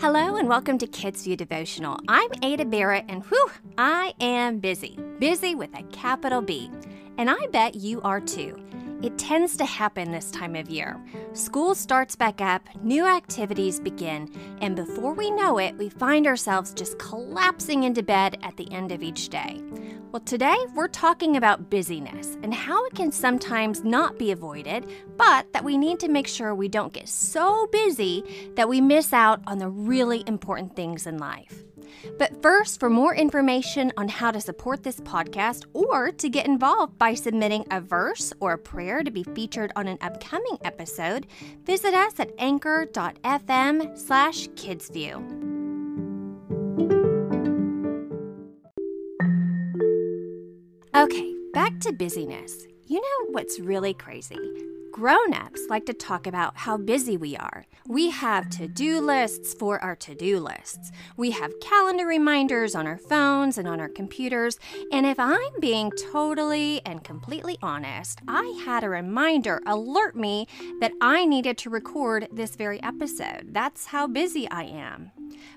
Hello and welcome to Kids View Devotional. I'm Ada Barrett and whew, I am busy. Busy with a capital B. And I bet you are too. It tends to happen this time of year. School starts back up, new activities begin, and before we know it, we find ourselves just collapsing into bed at the end of each day. Well, today we're talking about busyness and how it can sometimes not be avoided, but that we need to make sure we don't get so busy that we miss out on the really important things in life. But first, for more information on how to support this podcast or to get involved by submitting a verse or a prayer to be featured on an upcoming episode, visit us at anchor.fm slash kidsview. Okay, back to busyness. You know what's really crazy? Grown ups like to talk about how busy we are. We have to do lists for our to do lists. We have calendar reminders on our phones and on our computers. And if I'm being totally and completely honest, I had a reminder alert me that I needed to record this very episode. That's how busy I am.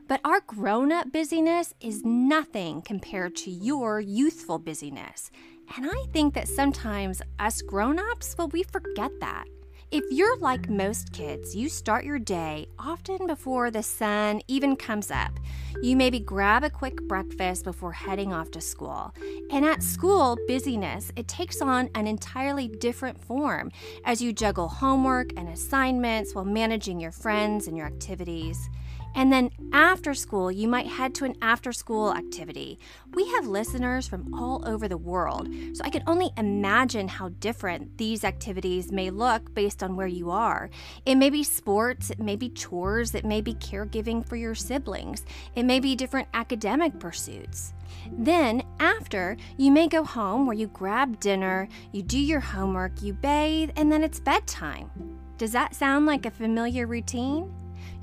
But our grown up busyness is nothing compared to your youthful busyness. And I think that sometimes us grown ups, well, we forget that. If you're like most kids, you start your day often before the sun even comes up. You maybe grab a quick breakfast before heading off to school. And at school, busyness, it takes on an entirely different form as you juggle homework and assignments while managing your friends and your activities. And then after school, you might head to an after school activity. We have listeners from all over the world, so I can only imagine how different these activities may look based on where you are. It may be sports, it may be chores, it may be caregiving for your siblings, it may be different academic pursuits. Then, after, you may go home where you grab dinner, you do your homework, you bathe, and then it's bedtime. Does that sound like a familiar routine?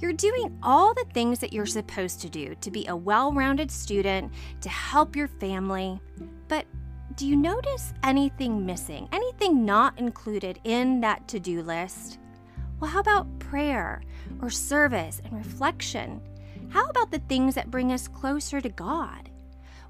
You're doing all the things that you're supposed to do to be a well rounded student, to help your family. But do you notice anything missing, anything not included in that to do list? Well, how about prayer or service and reflection? How about the things that bring us closer to God?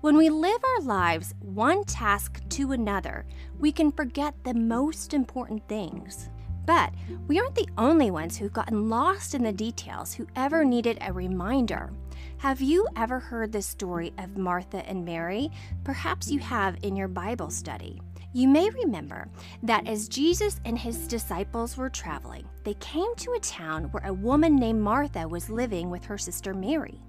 When we live our lives one task to another, we can forget the most important things. But we aren't the only ones who've gotten lost in the details who ever needed a reminder. Have you ever heard the story of Martha and Mary? Perhaps you have in your Bible study. You may remember that as Jesus and his disciples were traveling, they came to a town where a woman named Martha was living with her sister Mary.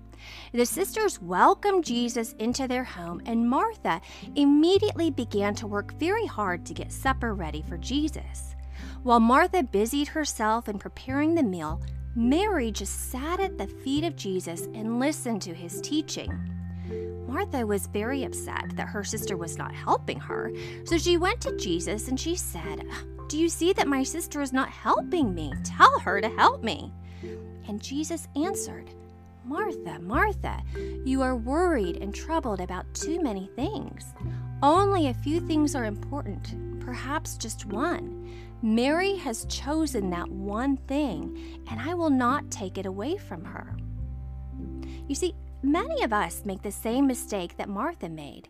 The sisters welcomed Jesus into their home, and Martha immediately began to work very hard to get supper ready for Jesus. While Martha busied herself in preparing the meal, Mary just sat at the feet of Jesus and listened to his teaching. Martha was very upset that her sister was not helping her, so she went to Jesus and she said, Do you see that my sister is not helping me? Tell her to help me. And Jesus answered, Martha, Martha, you are worried and troubled about too many things. Only a few things are important, perhaps just one. Mary has chosen that one thing, and I will not take it away from her. You see, many of us make the same mistake that Martha made.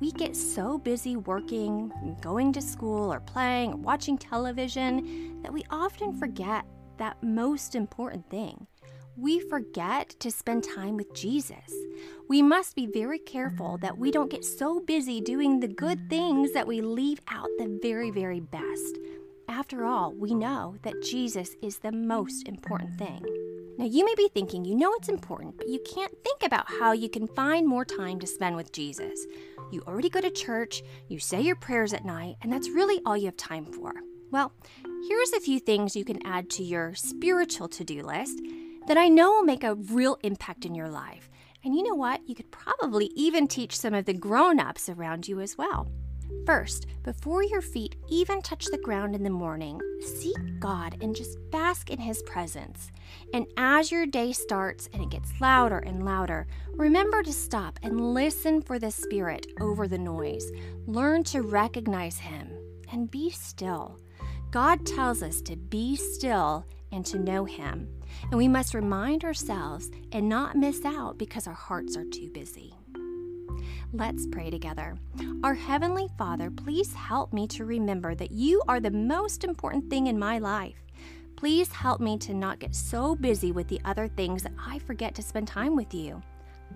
We get so busy working, going to school, or playing, or watching television that we often forget that most important thing. We forget to spend time with Jesus. We must be very careful that we don't get so busy doing the good things that we leave out the very, very best. After all, we know that Jesus is the most important thing. Now, you may be thinking, you know it's important, but you can't think about how you can find more time to spend with Jesus. You already go to church, you say your prayers at night, and that's really all you have time for. Well, here's a few things you can add to your spiritual to do list that I know will make a real impact in your life. And you know what? You could probably even teach some of the grown ups around you as well. First, before your feet even touch the ground in the morning, seek God and just bask in His presence. And as your day starts and it gets louder and louder, remember to stop and listen for the Spirit over the noise. Learn to recognize Him and be still. God tells us to be still and to know Him. And we must remind ourselves and not miss out because our hearts are too busy. Let's pray together. Our Heavenly Father, please help me to remember that you are the most important thing in my life. Please help me to not get so busy with the other things that I forget to spend time with you.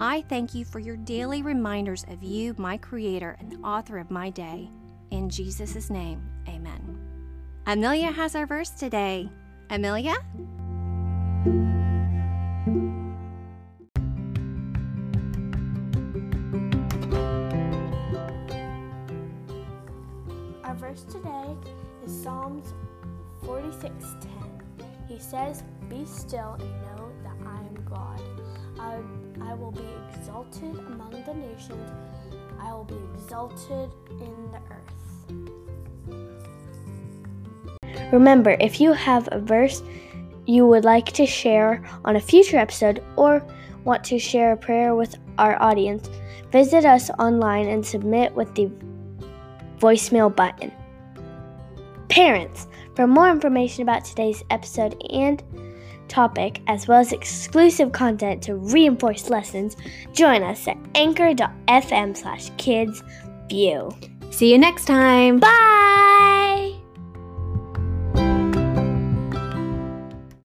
I thank you for your daily reminders of you, my Creator and the author of my day. In Jesus' name, amen. Amelia has our verse today. Amelia? Our verse today is Psalms 46:10. He says, "Be still and know that I am God. I, I will be exalted among the nations. I will be exalted in the earth." Remember, if you have a verse you would like to share on a future episode or want to share a prayer with our audience, visit us online and submit with the voicemail button. Parents, for more information about today's episode and topic, as well as exclusive content to reinforce lessons, join us at anchor.fm slash kids view. See you next time. Bye!